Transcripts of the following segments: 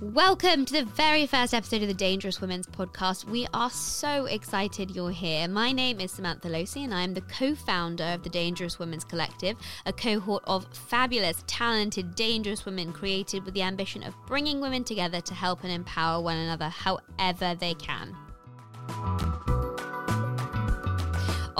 Welcome to the very first episode of the Dangerous Women's podcast. We are so excited you're here. My name is Samantha Losi, and I am the co founder of the Dangerous Women's Collective, a cohort of fabulous, talented, dangerous women created with the ambition of bringing women together to help and empower one another however they can.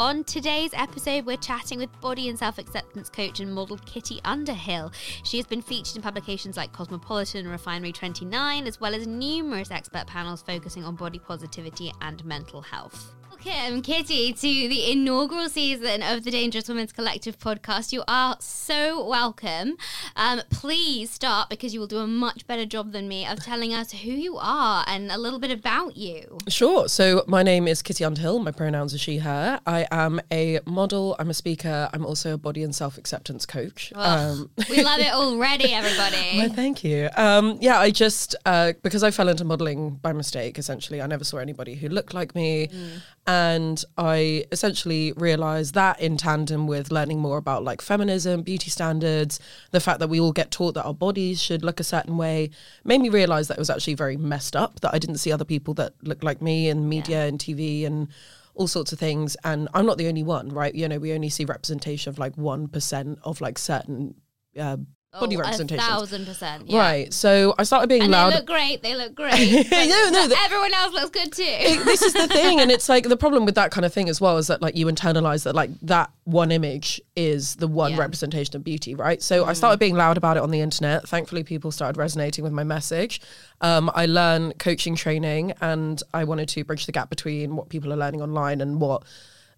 On today's episode, we're chatting with body and self acceptance coach and model Kitty Underhill. She has been featured in publications like Cosmopolitan and Refinery 29, as well as numerous expert panels focusing on body positivity and mental health. Welcome, Kitty, to the inaugural season of the Dangerous Women's Collective podcast. You are so welcome. Um, please start because you will do a much better job than me of telling us who you are and a little bit about you. Sure. So my name is Kitty Underhill. My pronouns are she, her. I am a model. I'm a speaker. I'm also a body and self acceptance coach. Um, we love it already, everybody. well, thank you. Um, yeah, I just uh, because I fell into modeling by mistake. Essentially, I never saw anybody who looked like me. Mm and I essentially realized that in tandem with learning more about like feminism, beauty standards, the fact that we all get taught that our bodies should look a certain way, made me realize that it was actually very messed up. That I didn't see other people that looked like me in media yeah. and TV and all sorts of things. And I'm not the only one, right? You know, we only see representation of like one percent of like certain uh, body oh, representation. thousand percent. Yeah. Right. So I started being and loud. They look great. They look great. no, no. The, everyone else looks good too. it, this is the thing, and it's like the problem with that kind of thing as well is that like you internalize that like that one image is the one yeah. representation of beauty, right? So mm. I started being loud about it on the internet. Thankfully, people started resonating with my message. Um, I learned coaching training, and I wanted to bridge the gap between what people are learning online and what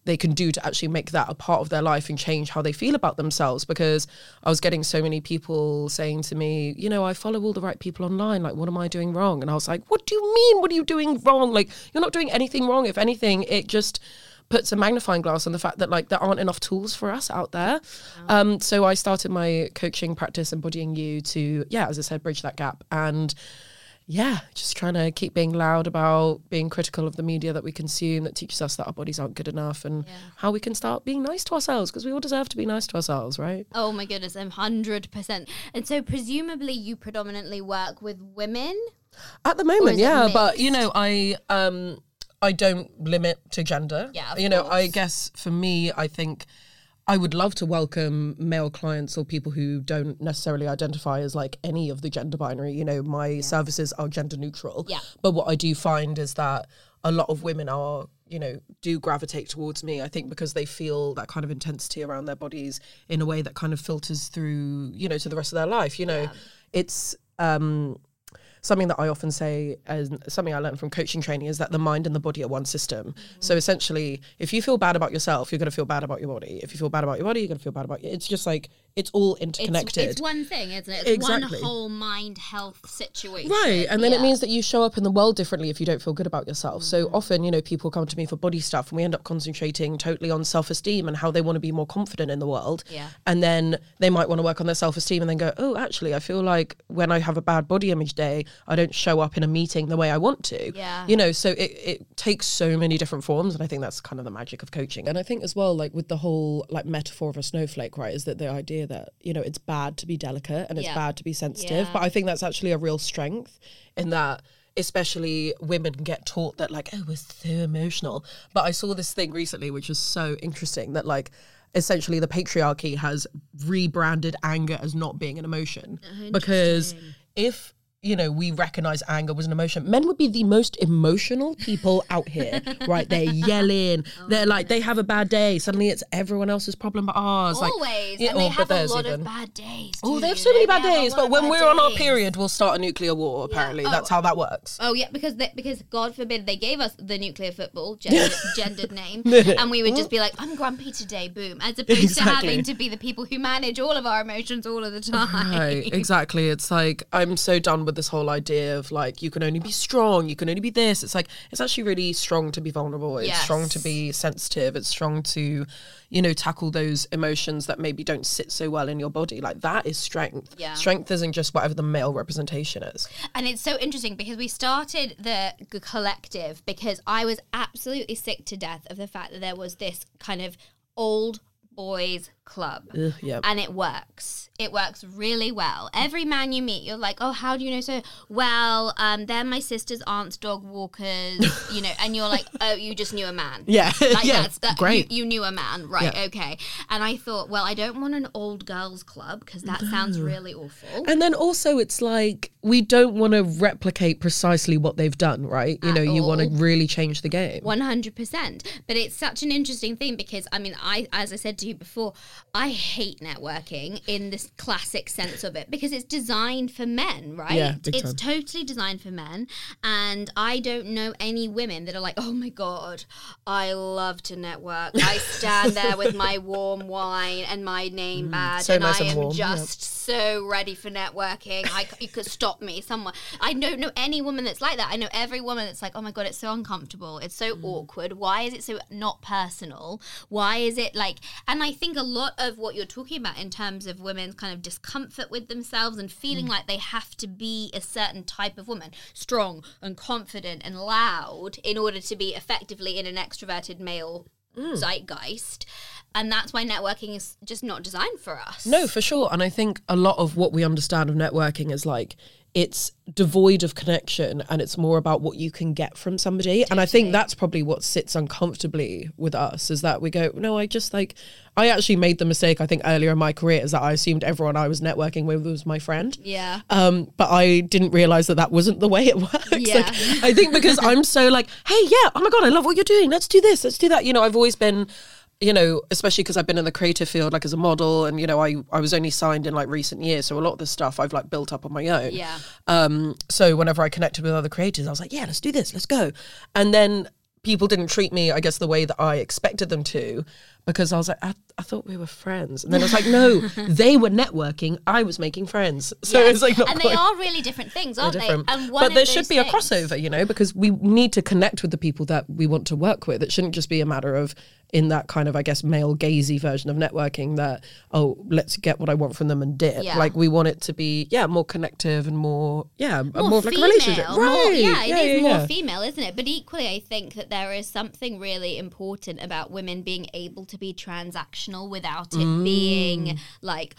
they can do to actually make that a part of their life and change how they feel about themselves because I was getting so many people saying to me, you know, I follow all the right people online. Like, what am I doing wrong? And I was like, what do you mean? What are you doing wrong? Like, you're not doing anything wrong. If anything, it just puts a magnifying glass on the fact that like there aren't enough tools for us out there. Um, so I started my coaching practice, embodying you to, yeah, as I said, bridge that gap. And yeah, just trying to keep being loud about being critical of the media that we consume that teaches us that our bodies aren't good enough and yeah. how we can start being nice to ourselves because we all deserve to be nice to ourselves, right? Oh my goodness, I'm 100%. And so presumably you predominantly work with women? At the moment, yeah, but you know, I um I don't limit to gender. Yeah, you know, I guess for me, I think I would love to welcome male clients or people who don't necessarily identify as like any of the gender binary. You know, my yeah. services are gender neutral. Yeah. But what I do find is that a lot of women are, you know, do gravitate towards me. I think because they feel that kind of intensity around their bodies in a way that kind of filters through, you know, to the rest of their life. You know, yeah. it's um something that I often say, and something I learned from coaching training, is that the mind and the body are one system. Mm-hmm. So essentially, if you feel bad about yourself, you're going to feel bad about your body. If you feel bad about your body, you're going to feel bad about you. It's just like it's all interconnected. It's, it's one thing, isn't it? It's exactly. one whole mind health situation. Right. And then yeah. it means that you show up in the world differently if you don't feel good about yourself. Mm-hmm. So often, you know, people come to me for body stuff and we end up concentrating totally on self esteem and how they want to be more confident in the world. Yeah. And then they might want to work on their self esteem and then go, oh, actually, I feel like when I have a bad body image day, I don't show up in a meeting the way I want to. Yeah. You know, so it, it takes so many different forms. And I think that's kind of the magic of coaching. And I think as well, like with the whole like metaphor of a snowflake, right, is that the idea that, you know, it's bad to be delicate and it's yeah. bad to be sensitive. Yeah. But I think that's actually a real strength in that especially women get taught that like oh we're so emotional but i saw this thing recently which was so interesting that like essentially the patriarchy has rebranded anger as not being an emotion because if you know, we recognize anger was an emotion. Men would be the most emotional people out here, right? They're yelling. Oh, they're like, they have a bad day. Suddenly it's everyone else's problem but ours. Always. Like, and they oh, have a lot even. of bad days. Oh, they have so many bad days. But when we're days. on our period, we'll start a nuclear war, apparently. Yeah. Oh. That's how that works. Oh, yeah, because they, because God forbid they gave us the nuclear football, gendered, gendered name, and we would just be like, I'm grumpy today, boom, as opposed exactly. to having to be the people who manage all of our emotions all of the time. Right, exactly. It's like, I'm so done with with this whole idea of like you can only be strong, you can only be this. It's like it's actually really strong to be vulnerable. It's yes. strong to be sensitive. It's strong to, you know, tackle those emotions that maybe don't sit so well in your body. Like that is strength. Yeah. Strength isn't just whatever the male representation is. And it's so interesting because we started the collective because I was absolutely sick to death of the fact that there was this kind of old boys club. Uh, yeah. And it works It works really well. Every man you meet, you're like, oh, how do you know so? Well, um, they're my sister's aunt's dog walkers, you know, and you're like, oh, you just knew a man. Yeah, Like yeah, that's that, great. You, you knew a man, right? Yeah. Okay. And I thought, well, I don't want an old girls club because that sounds really awful. And then also, it's like we don't want to replicate precisely what they've done, right? You At know, you want to really change the game. One hundred percent. But it's such an interesting thing because I mean, I as I said to you before, I hate networking in this classic sense of it because it's designed for men, right? Yeah, it's time. totally designed for men, and I don't know any women that are like, oh my god, I love to network. I stand there with my warm wine and my name badge, Mm, so and nice I and am warm, yeah. just so ready for networking. I, you could stop me somewhere. I don't know any woman that's like that. I know every woman that's like, oh my god, it's so uncomfortable. It's so Mm. awkward. Why is it so not personal? Why is it like? And I think a lot of what you're talking about in terms of women's kind of discomfort with themselves and Mm. feeling like they have to be a certain type of woman, strong and confident and loud, in order to be effectively in an extroverted male Mm. zeitgeist. And that's why networking is just not designed for us. No, for sure. And I think a lot of what we understand of networking is like it's devoid of connection and it's more about what you can get from somebody. And I think that's probably what sits uncomfortably with us is that we go, no, I just like, I actually made the mistake, I think, earlier in my career is that I assumed everyone I was networking with was my friend. Yeah. Um, but I didn't realize that that wasn't the way it works. Yeah. Like, I think because I'm so like, hey, yeah, oh my god, I love what you're doing. Let's do this. Let's do that. You know, I've always been, you know, especially because I've been in the creative field, like as a model, and you know, I I was only signed in like recent years, so a lot of this stuff I've like built up on my own. Yeah. Um. So whenever I connected with other creators, I was like, yeah, let's do this. Let's go. And then people didn't treat me, I guess, the way that I expected them to. Because I was like, I, I thought we were friends, and then I was like, no, they were networking. I was making friends, so Yeah. it's like not and quite they are really different things, aren't they? And but there should be a crossover, you know, because we need to connect with the people that we want to work with. It shouldn't just be a matter of in that kind of, I guess, male gazy version of networking that oh, let's get what I want from them and dip. Yeah. Like we want it to be, yeah, more connective and more, yeah, more, more of like a relationship, more- right? yeah, it is yeah, more yeah. female, isn't it? But equally, I think that there is something really important about women being able to be transactional without it being like,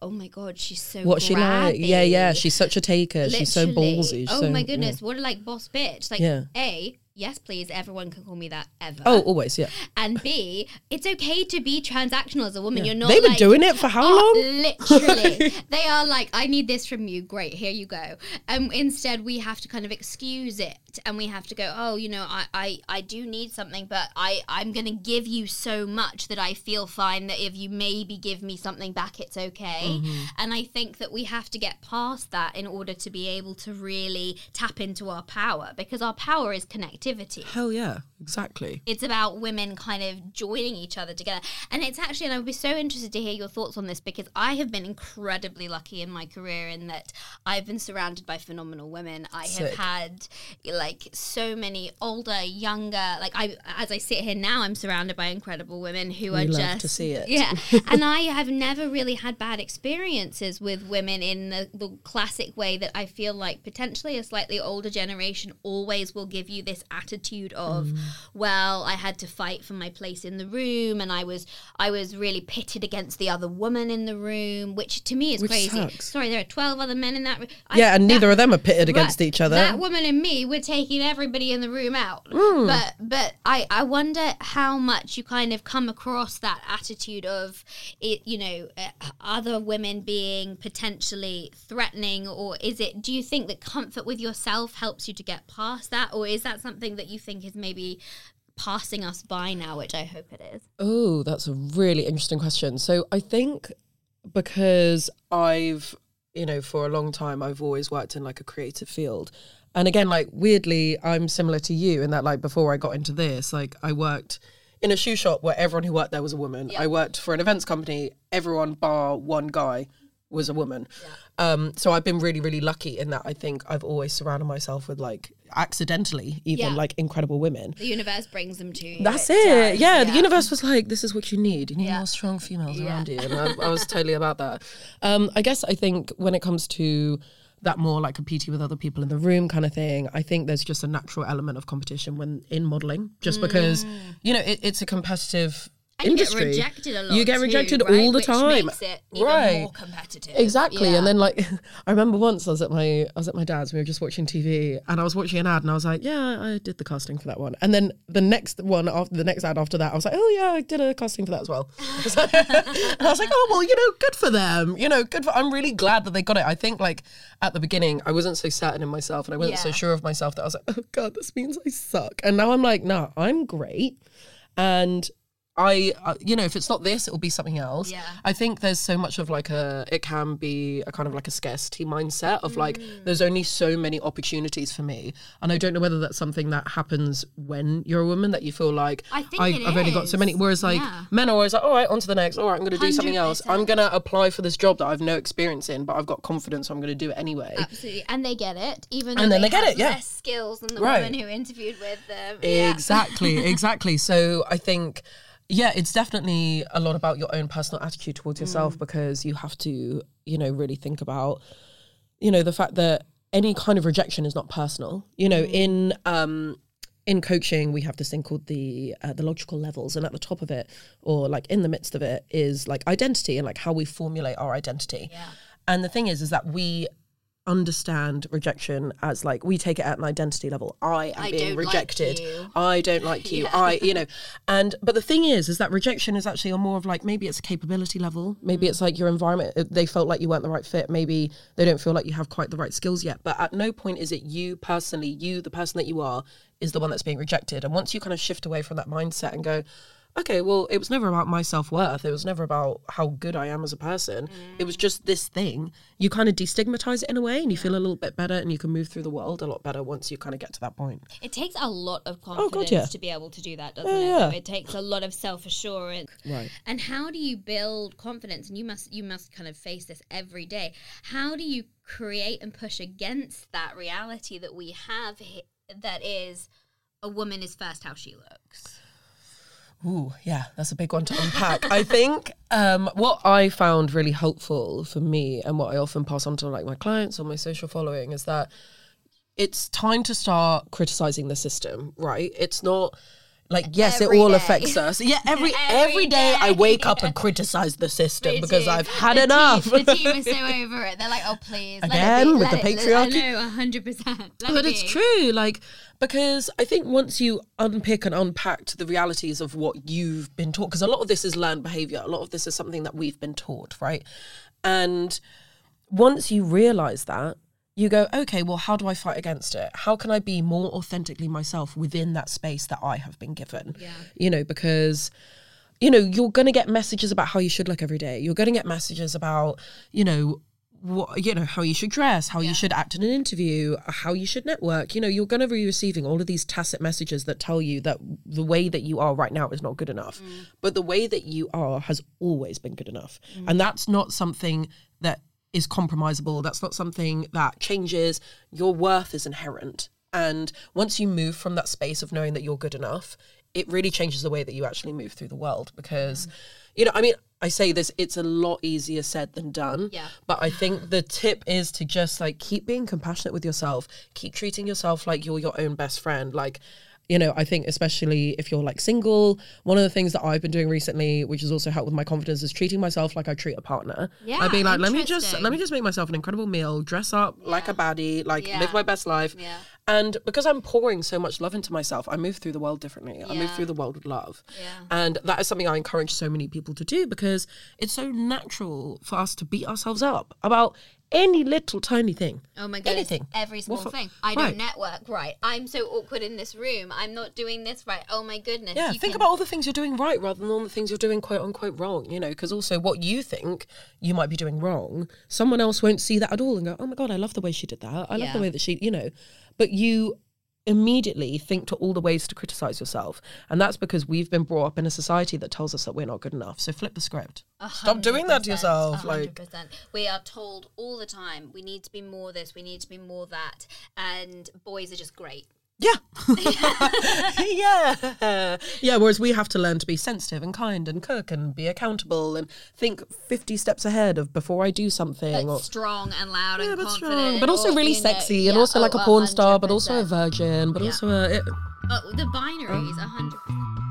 oh my god, she's so Mm. What she like? Yeah, yeah. She's such a taker. She's so ballsy. She's Oh so- my yeah. goodness, what a like boss bitch. Like, Yeah. a yes, please, everyone can call me that ever. Oh, always, yeah. and B, it's okay to be transactional as a woman. You're not. They've been like, doing it for how Oh, long? Literally. they are like, I need this from you. Great, here you go. Um, instead, we have to kind of excuse it and we have to go, oh, you know, I, I, I do need something, but I, I'm going to give you so much that I feel fine that if you maybe give me something back, it's okay. Mm-hmm. And I think that we have to get past that in order to be able to really tap into our power because our power is connectivity Hell yeah, exactly. it's about women kind of joining each other together. And it's actually, and I would be so interested to hear your thoughts on this because I have been incredibly lucky in my career in that I've been surrounded by phenomenal women. I Sick. have had like so many older, younger, like I, as I sit here now, I'm surrounded by incredible women who We are love just to see it. Yeah, and I have never really had bad experiences with women in the, the classic way that I feel like potentially a slightly older generation always will give you this attitude of, Mm. Well, I had to fight for my place in the room, and I was I was really pitted against the other woman in the room, which to me is Which crazy. sucks. Sorry, there are twelve other men in that room. I- Yeah, and that- neither of them are pitted against each other. That woman and me, we're taking everybody in the room out. Hmm. But but I I wonder how much you kind of come across that attitude of it, you know, uh, other women being potentially threatening, or is it? Do you think that comfort with yourself helps you to get past that, or is that something that you think is maybe passing us by now, which I hope it is. Oh, that's a really interesting question. So I think because I've, you know, for a long time, I've always worked in like a creative field. And again, like weirdly, I'm similar to you in that, like, before I got into this, like, I worked in a shoe shop where everyone who worked there was a woman. I worked for an events company, everyone bar one guy was a woman. Um, so I've been really, really lucky in that I think I've always surrounded myself with like accidentally even Yeah. like incredible women. The universe brings them to you. That's It it. does, Yeah, the universe was like, this is what you need. You need Yeah. more strong females Yeah. around you. And I, I was totally about that. Um, I guess I think when it comes to that more like competing with other people in the room kind of thing, I think there's just a natural element of competition when in modeling, just because, Mm. you know, it, it's a competitive and industry. You get rejected a lot. You get too, rejected right? all the Which time. Makes it even Right. more competitive. Exactly. Yeah. And then like I remember once I was at my I was at my dad's, we were just watching TV and I was watching an ad and I was like, Yeah, I did the casting for that one. And then the next one after the next ad after that, I was like, Oh yeah, I did a casting for that as well. and I was like, Oh well, you know, good for them. You know, good for I'm really glad that they got it. I think like at the beginning I wasn't so certain in myself and I wasn't so sure of myself that I was like, Oh God, this means I suck. And now I'm like, no, I'm great. And I, uh, you know, if it's not this, it will be something else. Yeah. I think there's so much of like a, it can be a kind of like a scarcity mindset of like, Mm. there's only so many opportunities for me. And I don't know whether that's something that happens when you're a woman that you feel like, I think it have only got so many. Whereas like Yeah. men are always like, all right, on to the next. All right, I'm going to do something else. I'm going to apply for this job that I've no experience in, but I've got confidence, so I'm going to do it anyway. Absolutely, and they get it, even though And then they get have it, yeah. less skills than the Right. woman who interviewed with them. Yeah. Exactly, exactly. So I think, yeah, it's definitely a lot about your own personal attitude towards Mm. yourself because you have to, you know, really think about, you know, the fact that any kind of rejection is not personal. You know, Mm. in um in coaching we have this thing called the uh, the logical levels and at the top of it or like in the midst of it is like identity and like how we formulate our identity Yeah. and the thing is is that we understand rejection as like we take it at an identity level. I am I being like rejected. you. i don't like you. I you know and but the thing is is that rejection is actually on more of like maybe it's a capability level. Maybe it's like your environment uh, they felt like you weren't the right fit. Maybe they don't feel like you have quite the right skills yet. But at no point is it you personally you the person that you are is the one that's being rejected. And once you kind of shift away from that mindset and go okay, well, it was never about my self worth. It was never about how good I am as a person. It was just this thing. You kind of destigmatize it in a way and you feel a little bit better and you can move through the world a lot better once you kind of get to that point. It takes a lot of confidence Oh, God, yeah. to be able to do that, doesn't Yeah, it? yeah. It takes a lot of self assurance. Right. And how do you build confidence? And you must you must kind of face this every day. How do you create and push against that reality that we have that is a woman is first how she looks? Ooh, yeah, that's a big one to unpack. I think um, what I found really helpful for me and what I often pass on to like my clients or my social following is that it's time to start criticizing the system, right? It's not like yes, Every it all day. affects us. Yeah, every Every every day I wake up and criticize the system because. I've had The enough. Team, the team is so over it. They're like, oh please, it Again, be, with the it- patriarchy? I know, hundred percent. but it's true like because i think once you unpick and unpack the realities of what you've been taught because a lot of this is learned behavior a lot of this is something that we've been taught right and once you realize that you go okay well how do i fight against it? How can i be more authentically myself within that space that i have been given? Yeah. you know because you know you're going to get messages about how you should look every day. You're going to get messages about you know what you know how you should dress how you should act in an interview how you should network. You know you're going to be receiving all of these tacit messages that tell you that the way that you are right now is not good enough. Mm. But the way that you are has always been good enough. And mm. that's not something that is compromisable. That's not something that changes. Your worth is inherent. And once you move from that space of knowing that you're good enough it really changes the way that you actually move through the world because you know i mean i say this it's a lot easier said than done Yeah. but i think the tip is to just like keep being compassionate with yourself keep treating yourself like you're your own best friend. Like you know i think especially if you're like single one of the things that i've been doing recently which has also helped with my confidence is treating myself like i treat a partner Yeah, i'd be like let me just let me just make myself an incredible meal dress up like a baddie like Yeah. live my best life Yeah. and because I'm pouring so much love into myself, I move through the world differently. I move through the world with love. Yeah. And that is something I encourage so many people to do because it's so natural for us to beat ourselves up about any little tiny thing. Oh my goodness. Anything. Every small thing. I Right. don't network right. I'm so awkward in this room. I'm not doing this right. Oh my goodness. Yeah, You think can- about all the things you're doing right rather than all the things you're doing quote unquote wrong, you know, because also what you think you might be doing wrong, someone else won't see that at all and go, oh my God, I love the way she did that. I love Yeah. the way that she, you know, but you immediately think to all the ways to criticize yourself. And that's because we've been brought up in a society that tells us that we're not good enough. So flip the script. A Stop doing that to 100%, yourself. Like, we are told all the time we need to be more this, we need to be more that, and boys are just great yeah. yeah. Yeah. Whereas we have to learn to be sensitive and kind and cook and be accountable and think 50 steps ahead of before I do something. Or, strong and loud yeah, and but confident. Strong, but also really sexy yeah, and also oh, like a porn 100%. star, but also a virgin, but yeah. also a. It, uh, the binaries, hundred.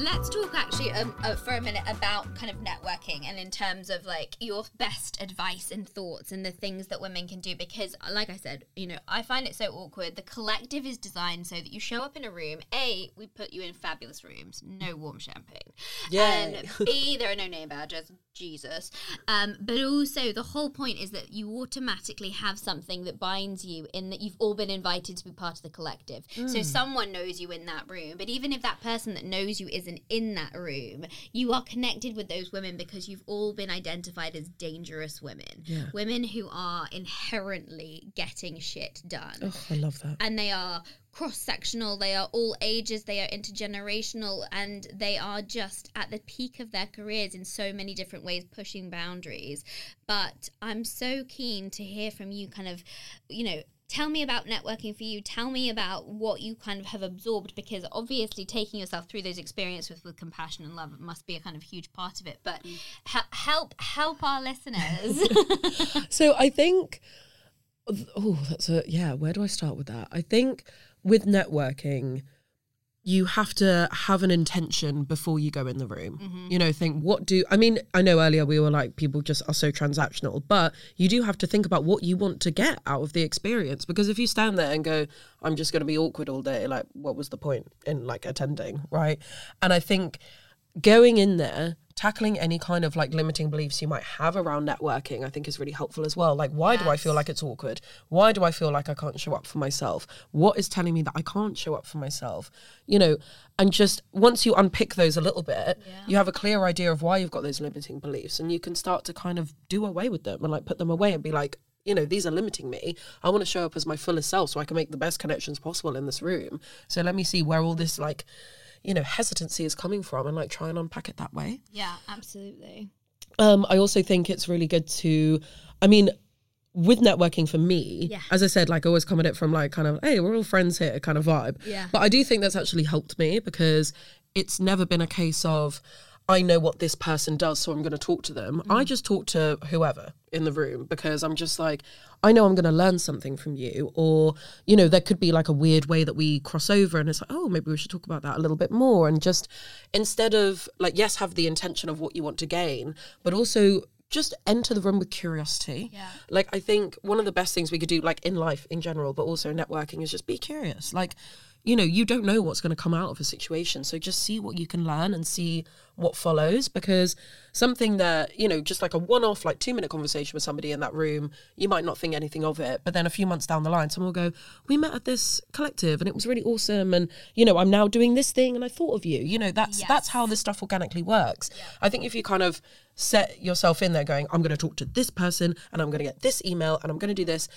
Let's talk actually um, uh, for a minute about kind of networking and in terms of like your best advice and thoughts and the things that women can do because like i said you know i find it so awkward. The collective is designed so that you show up in a room a we put you in fabulous rooms no warm champagne. Yeah and b there are no name badges jesus. Um, but also the whole point is that you automatically have something that binds you in that you've all been invited to be part of the collective. Mm. so someone knows you in that room but even if that person that knows you isn't in that room, you are connected with those women because you've all been identified as dangerous women. Yeah. Women who are inherently getting shit done. Oh, I love that. And they are cross sectional, they are all ages, they are intergenerational, and they are just at the peak of their careers in so many different ways, pushing boundaries. But I'm so keen to hear from you, kind of, you know, tell me about networking for you. Tell me about what you kind of have absorbed because obviously taking yourself through those experiences with, with compassion and love must be a kind of huge part of it. But mm. help help our listeners. So i think oh that's a yeah where do i start with that? I think with networking you have to have an intention before you go in the room. Mm-hmm. You know, think what do I mean, I know earlier we were like people just are so transactional, but you do have to think about what you want to get out of the experience because if you stand there and go I'm just going to be awkward all day, like what was the point in like attending, right? And I think going in there tackling any kind of like limiting beliefs you might have around networking, I think is really helpful as well. Like, why yes. do I feel like it's awkward? Why do I feel like I can't show up for myself? What is telling me that I can't show up for myself? You know, and just once you unpick those a little bit, yeah. you have a clear idea of why you've got those limiting beliefs and you can start to kind of do away with them and like put them away and be like, you know, these are limiting me. I want to show up as my fullest self so I can make the best connections possible in this room. So let me see where all this like you know hesitancy is coming from and like try and unpack it that way yeah absolutely um i also think it's really good to i mean with networking for me, yeah. as I said, like I always come at it from like kind of, hey, we're all friends here kind of vibe. Yeah. But I do think that's actually helped me because it's never been a case of, I know what this person does, so I'm going to talk to them. Mm. I just talk to whoever in the room because I'm just like, I know I'm going to learn something from you. Or, you know, there could be like a weird way that we cross over and it's like, oh, maybe we should talk about that a little bit more. And just instead of like, yes, have the intention of what you want to gain, but also just enter the room with curiosity. Yeah. Like I think one of the best things we could do, like in life in general, but also networking, is just be curious. Like you know, you don't know what's going to come out of a situation. So just see what you can learn and see what follows because something that, you know, just like a one off, like two minute conversation with somebody in that room, you might not think anything of it. But then a few months down the line, someone will go, We met at this collective and it was really awesome. And, you know, I'm now doing this thing and I thought of you. You know, that's yes. that's how this stuff organically works. Yeah. I think if you kind of set yourself in there going, I'm going to talk to this person and I'm going to get this email and I'm going to do this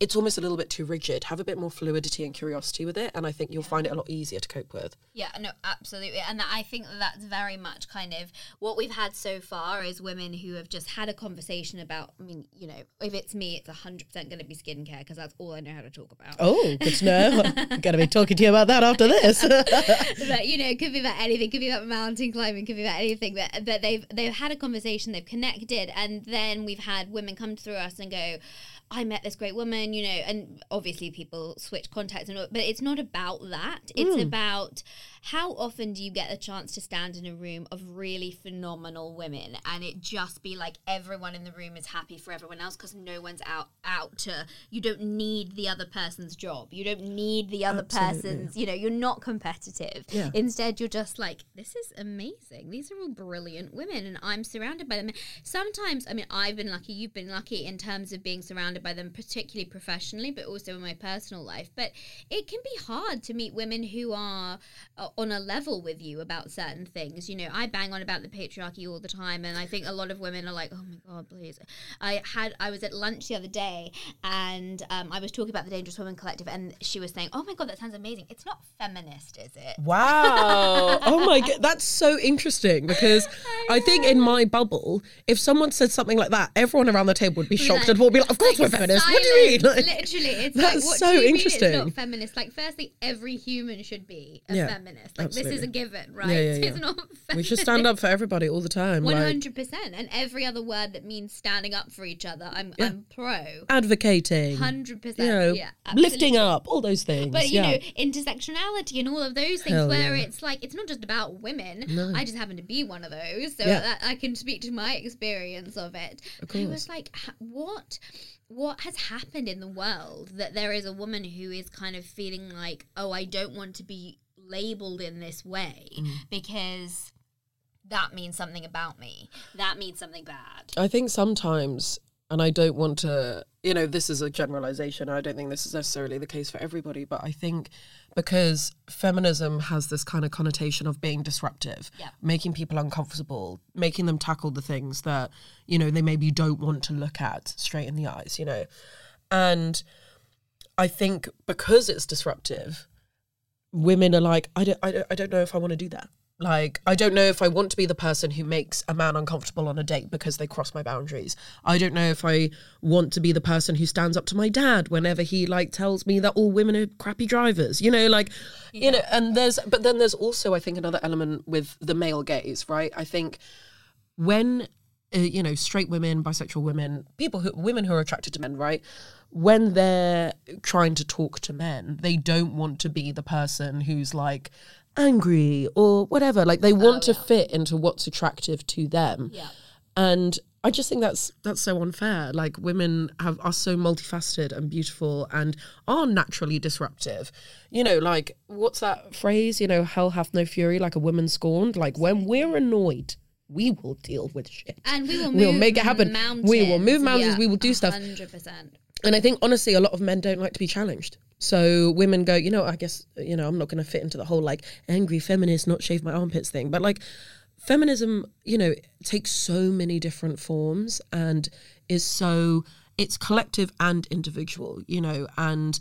it's almost a little bit too rigid. Have a bit more fluidity and curiosity with it, and I think you'll find it a lot easier to cope with. Yeah, no, absolutely, and I think that's very much kind of what we've had so far is women who have just had a conversation about. I mean, you know, if it's me, it's hundred percent going to be skincare because that's all I know how to talk about. Oh, good to know. I'm going to be talking to you about that after this. but you know, it could be about anything. It could be about mountain climbing. Could be about anything. But but they've they've had a conversation. They've connected, and then we've had women come through us and go I met this great woman, you know, and obviously people switch contacts and all, but it's not about that. It's mm. about how often do you get a chance to stand in a room of really phenomenal women and it just be like everyone in the room is happy for everyone else because no one's out out to you don't need the other person's job. You don't need the other Absolutely. person's, you know, you're not competitive. Yeah. Instead you're just like, this is amazing. These are all brilliant women and I'm surrounded by them. Sometimes, I mean, I've been lucky, you've been lucky in terms of being surrounded by them, particularly professionally, but also in my personal life. But it can be hard to meet women who are uh, on a level with you about certain things. You know, I bang on about the patriarchy all the time, and I think a lot of women are like, "Oh my god, please." I had I was at lunch the other day, and um, I was talking about the Dangerous Woman Collective, and she was saying, "Oh my god, that sounds amazing. It's not feminist, is it?" Wow. oh my god, that's so interesting because I, I, think in my bubble, if someone said something like that, everyone around the table would be shocked like, and would be like, "Of course like we're feminist. What do you mean?" Like, Literally, it's that's like, so interesting. It's not feminist. Like, firstly, every human should be a yeah. feminist Like this is Absolutely. a given, right? Yeah, yeah, It's yeah. not We should stand up for everybody all the time. Hundred percent, and every other word that means standing up for each other, I'm. I'm pro. advocating, Hundred you percent, know, yeah, lifting up, all those things. But you know, intersectionality and all of those things, Hell where it's like it's not just about women. No. I just happen to be one of those, so I can speak to my experience of it. Of I was like, what? What has happened in the world that there is a woman who is kind of feeling like, oh, I don't want to be labeled in this way Mm. because that means something about me. That means something bad. I think sometimes, and I don't want to, you know, this is a generalization. I don't think this is necessarily the case for everybody, but I think because feminism has this kind of connotation of being disruptive, Yeah. making people uncomfortable, making them tackle the things that, you know, they maybe don't want to look at straight in the eyes, you know. And I think because it's disruptive, women are like, I don't, I don't, I don't know if I want to do that. Like, I don't know if I want to be the person who makes a man uncomfortable on a date because they cross my boundaries. I don't know if I want to be the person who stands up to my dad whenever he like tells me that all women are crappy drivers. You know, like, you know, and there's, but then there's also, I think, another element with the male gaze, right? I think when uh, you know straight women bisexual women people who women who are attracted to men right when they're trying to talk to men they don't want to be the person who's like angry or whatever like they want to fit into what's attractive to them Yeah. and I just think that's that's so unfair. Like women have are so multifaceted and beautiful and are naturally disruptive. You know, like what's that phrase? You know, hell hath no fury like a woman scorned. Like when we're annoyed, we will deal with shit. And we will move We'll make it happen. We will move mountains, we will do stuff. Hundred percent. And I think honestly, a lot of men don't like to be challenged. So women go, you know, I guess you know, I'm not going to fit into the whole like angry feminist, not shave my armpits thing. But like, feminism, you know, takes so many different forms and is so it's collective and individual, you know, and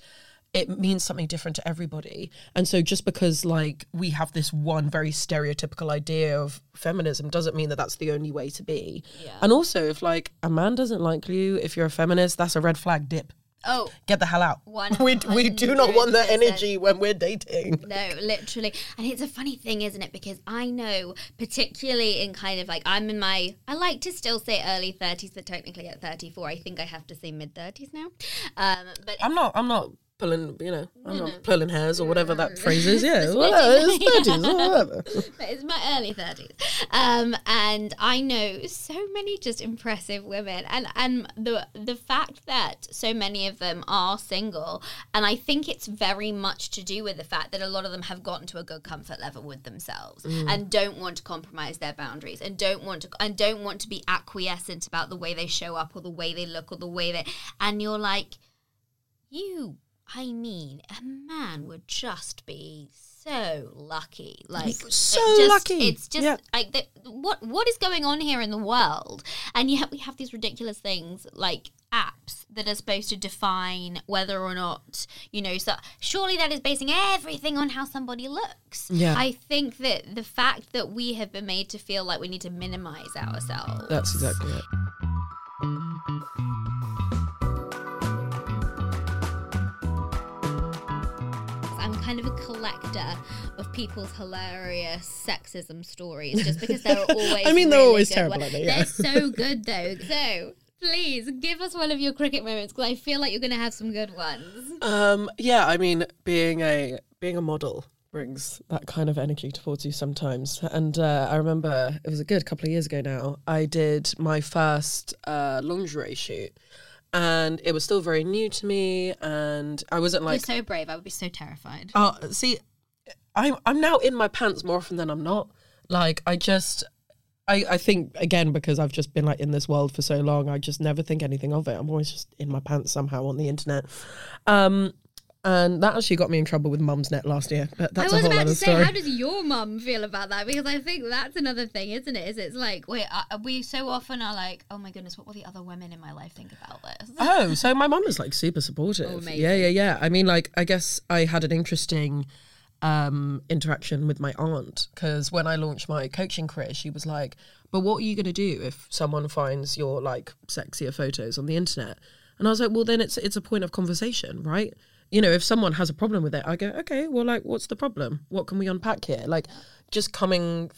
it means something different to everybody. And so just because like we have this one very stereotypical idea of feminism doesn't mean that that's the only way to be. Yeah. And also if like a man doesn't like you, if you're a feminist, that's a red flag dip. Oh, Get the hell out. One We, we do not want that energy when we're dating. No, literally. And it's a funny thing, isn't it? Because I know, particularly in kind of like, I'm in my, I like to still say early 30s, but technically at 34, I think I have to say mid 30s now. Um, but I'm not I'm not pulling you know, I'm not mm-hmm. pulling hairs or whatever that mm-hmm. phrase is. Yeah. It's well, it's thirties or whatever. but it's my early 30s um, and i know so many just impressive women and and the the fact that so many of them are single and i think it's very much to do with the fact that a lot of them have gotten to a good comfort level with themselves mm. and don't want to compromise their boundaries and don't want to and don't want to be acquiescent about the way they show up or the way they look or the way that and you're like you i mean a man would just be so lucky like So it just- lucky. it's just Yeah. like the, what what is going on here in the world and yet we have these ridiculous things like apps that are supposed to define whether or not you know so surely that is basing everything on how somebody looks Yeah. i think that the fact that we have been made to feel like we need to minimize ourselves That's exactly it. Kind of a collector of people's hilarious sexism stories just because they're always I mean, they're really always terrible, ones. aren't they? Yeah. They're so good though. So please give us one of your cricket moments because I feel like you're going to have some good ones. Um, yeah, I mean, being a being a model brings that kind of energy towards you sometimes. And uh, I remember it was a good couple of years ago now. I did my first uh, lingerie shoot, and it was still very new to me, and I wasn't like, you're so brave. I would be so terrified. oh, see, I'm I'm now in my pants more often than I'm not. Like I just. I, I think again because I've just been like in this world for so long, I just never think anything of it. I'm always just in my pants somehow on the internet, um, and that actually got me in trouble with Mumsnet last year. But that's I a was whole about other to say, story. how does your mum feel about that? Because I think that's another thing, isn't it? Is it's like, wait, uh, we so often are like, oh my goodness, what will the other women in my life think about this? Oh, so my mum is like super supportive. Oh, yeah, yeah, yeah. I mean, like, I guess I had an interesting um, interaction with my aunt because when I launched my coaching career, she was like, "But what are you going to do if someone finds your like sexier photos on the internet?" And I was like, "Well, then it's it's a point of conversation, right? You know, if someone has a problem with it, I go, okay, well, like, what's the problem? What can we unpack here? Like, just coming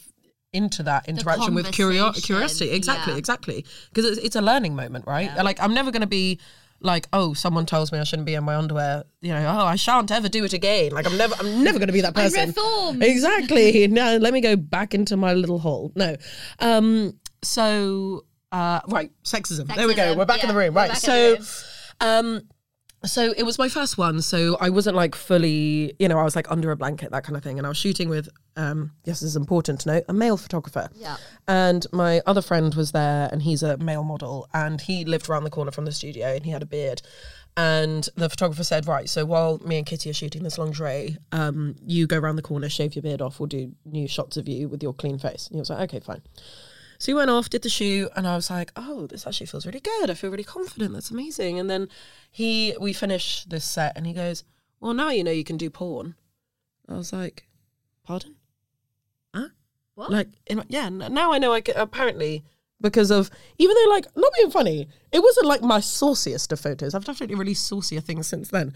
into that interaction with curio- curiosity. Exactly, yeah. exactly. Because it's, it's a learning moment, right? Yeah. Like, I'm never going to be like, oh, someone tells me I shouldn't be in my underwear. You know, oh, I shan't ever do it again. Like, I'm never, I'm never going to be that person. Exactly. now let me go back into my little hole. No. Um. So, uh, right, sexism. There we go. We're back in the room. Right. So, um. So it was my first one, so I wasn't like fully, you know, I was like under a blanket, that kind of thing, and I was shooting with, um, yes, this is important to note, a male photographer. Yeah. And my other friend was there, and he's a male model, and he lived around the corner from the studio, and he had a beard. And the photographer said, right, so while me and Kitty are shooting this lingerie, um, you go around the corner, shave your beard off, we'll do new shots of you with your clean face. And he was like, okay, fine. So he went off, did the shoot, and I was like, "Oh, this actually feels really good. I feel really confident. That's amazing." And then he, we finished this set, and he goes, "Well, now you know you can do porn." I was like, "Pardon? Huh? What? Like, in, yeah. Now I know I can. Apparently, because of even though, like, not being funny, it wasn't like my sauciest of photos. I've definitely released saucier things since then.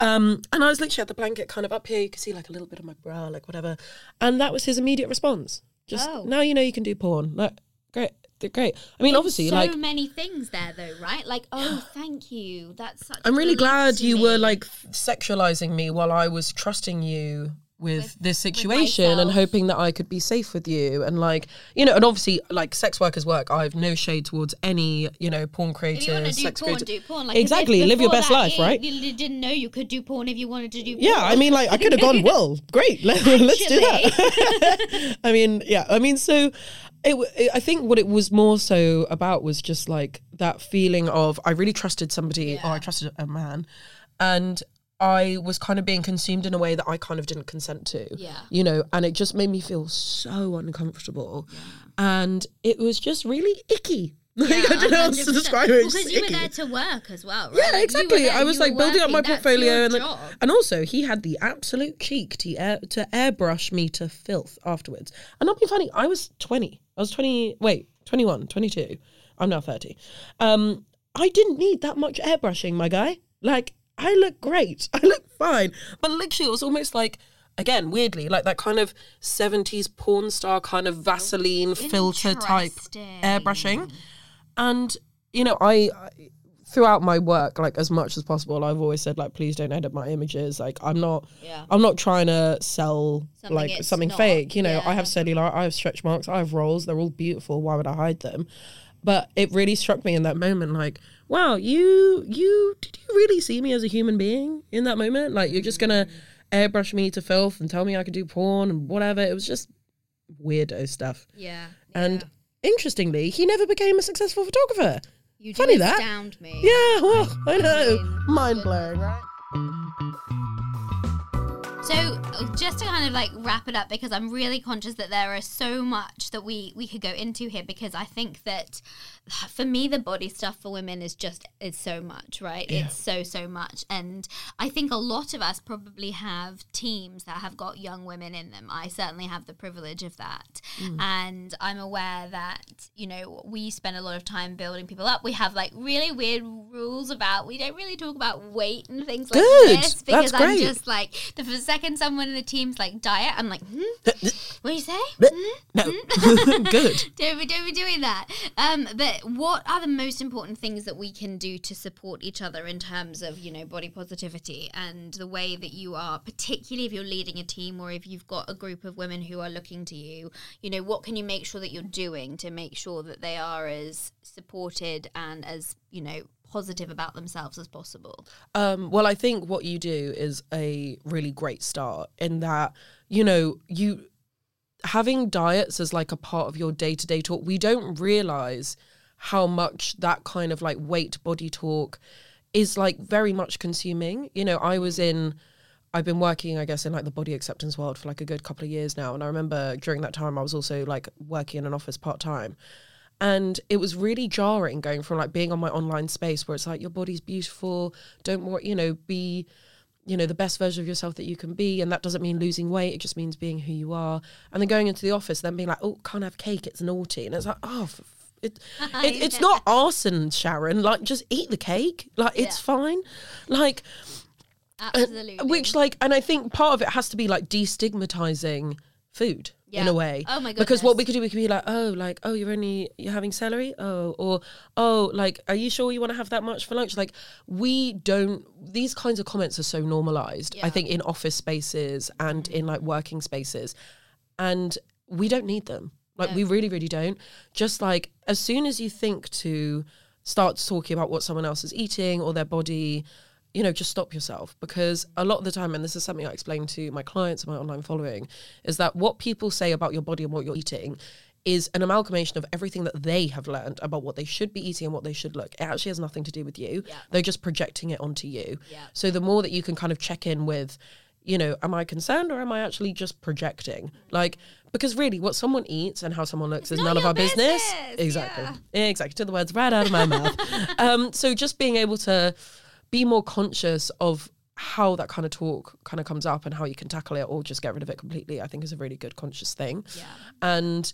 Um, and I was literally at the blanket kind of up here. You can see like a little bit of my bra, like whatever. And that was his immediate response. Just Oh. now you know you can do porn. Like great, they're great. I mean, obviously, so like many things there though, right? Like, oh, thank you. That's such. I'm really glad you me. were like sexualizing me while I was trusting you with, this situation and hoping that I could be safe with you. And like you know and obviously like sex workers work. I have no shade towards any you know porn If you want creators sex porn, creators do porn. Like, exactly live your best that, life right? You, didn't know you could do porn if you wanted to do. Porn. yeah I mean like I could have gone well great let, let's do that. I mean yeah I mean so it, it- I think what it was more so about was just like that feeling of I really trusted somebody or I trusted a man and I was kind of being consumed in a way that I kind of didn't consent to. Yeah. You know, and it just made me feel so uncomfortable. And it was just really icky. Like, I don't know how to describe it. Because you were there to work as well, right? Yeah, Like, exactly. there, I was like building up my portfolio, and job. and also he had the absolute cheek to air, to airbrush me to filth afterwards. And not being funny, I was twenty. I was twenty. Wait, 21, 22. I'm now thirty. Um, I didn't need that much airbrushing, my guy. Like I look great. I look fine. But literally, it was almost like. Again, weirdly, like that kind of 70s porn star kind of Vaseline filter type airbrushing and you know I, I throughout my work like as much as possible i've always said like please don't edit my images like i'm not Yeah. i'm not trying to sell Something like something not, fake you know i have cellulite, i have stretch marks i have rolls they're all beautiful why would i hide them but it really struck me in that moment like wow you you did you really see me as a human being in that moment like you're just gonna airbrush me to filth and tell me i could do porn and whatever it was just weirdo stuff Yeah. and yeah. interestingly, he never became a successful photographer. you funny that. me. Yeah, well, I know. mean, Mind blowing, right? So just to kind of like wrap it up, because I'm really conscious that there is so much that we we could go into here. Because I think that for me, the body stuff for women is just is so much, right? It's so so much, and I think a lot of us probably have teams that have got young women in them. I certainly have the privilege of that, and I'm aware that you know we spend a lot of time building people up. We have like really weird rules about we don't really talk about weight and things like Good. this That's because I'm great. just like the second someone in the team's like diet, I'm like, hmm? what do you say? No, good. Don't be, don't be doing that. Um, but what are the most important things that we can do to support each other in terms of you know body positivity and the way that you are, particularly if you're leading a team or if you've got a group of women who are looking to you? You know, what can you make sure that you're doing to make sure that they are as supported and as you know positive about themselves as possible? Um, well, I think what you do is a really great start in that, you know, you having diets as like a part of your day to day talk, we don't realize how much that kind of like weight body talk is like very much consuming. You know, I was in I've been working, I guess, in like the body acceptance world for like a good couple of years now. And I remember during that time I was also like working in an office part time. And it was really jarring going from like being on my online space where it's like your body's beautiful, don't worry, you know, be you know the best version of yourself that you can be and that doesn't mean losing weight it just means being who you are and then going into the office then being like oh can't have cake it's naughty and it's like oh f- f- it, it it's not arson sharon like just eat the cake like it's Yeah. fine like uh, Absolutely. Which, like, and I think part of it has to be like destigmatizing food in a way. Oh my Because what we could do, we could be like, oh, like, oh, you're only you're having celery, oh, or oh, like, are you sure you want to have that much for lunch? Like, we don't. These kinds of comments are so normalized. Yeah. I think in office spaces and mm-hmm. in like working spaces, and we don't need them. Like, we really, really don't. Just like as soon as you think to start talking about what someone else is eating or their body you know, just stop yourself because a lot of the time, and this is something I explain to my clients and my online following, is that what people say about your body and what you're eating is an amalgamation of everything that they have learned about what they should be eating and what they should look. It actually has nothing to do with you. Yeah. They're just projecting it onto you. Yeah. So the more that you can kind of check in with, you know, am I concerned or am I actually just projecting? Like, because really what someone eats and how someone looks is none of our business. business. Exactly. Exactly. To the words right out of my mouth. Um, so just being able to be more conscious of how that kind of talk kind of comes up and how you can tackle it or just get rid of it completely, I think is a really good conscious thing. Yeah. And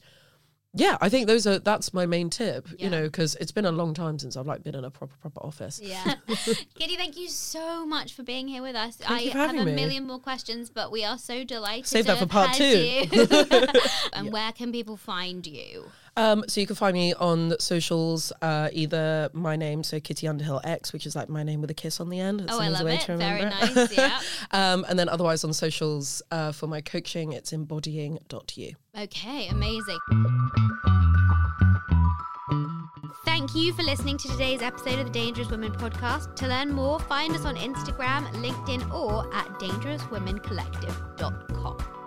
yeah, I think those are that's my main tip, Yeah. you know, because it's been a long time since I've like been in a proper proper office. Yeah. Kitty, thank you so much for being here with us. Thank I have a me. million more questions, but we are so delighted. Save to that for part two. you. and where can people find you? Um, so you can find me on socials, uh, either my name, so Kitty Underhill X, which is like my name with a kiss on the end. It's Oh, I love it. Very nice. Yeah. um, and then otherwise on socials uh, for my coaching, it's embodying.you. Okay, amazing. Thank you for listening to today's episode of the Dangerous Women podcast. To learn more, find us on Instagram, LinkedIn, or at dangerouswomencollective.com.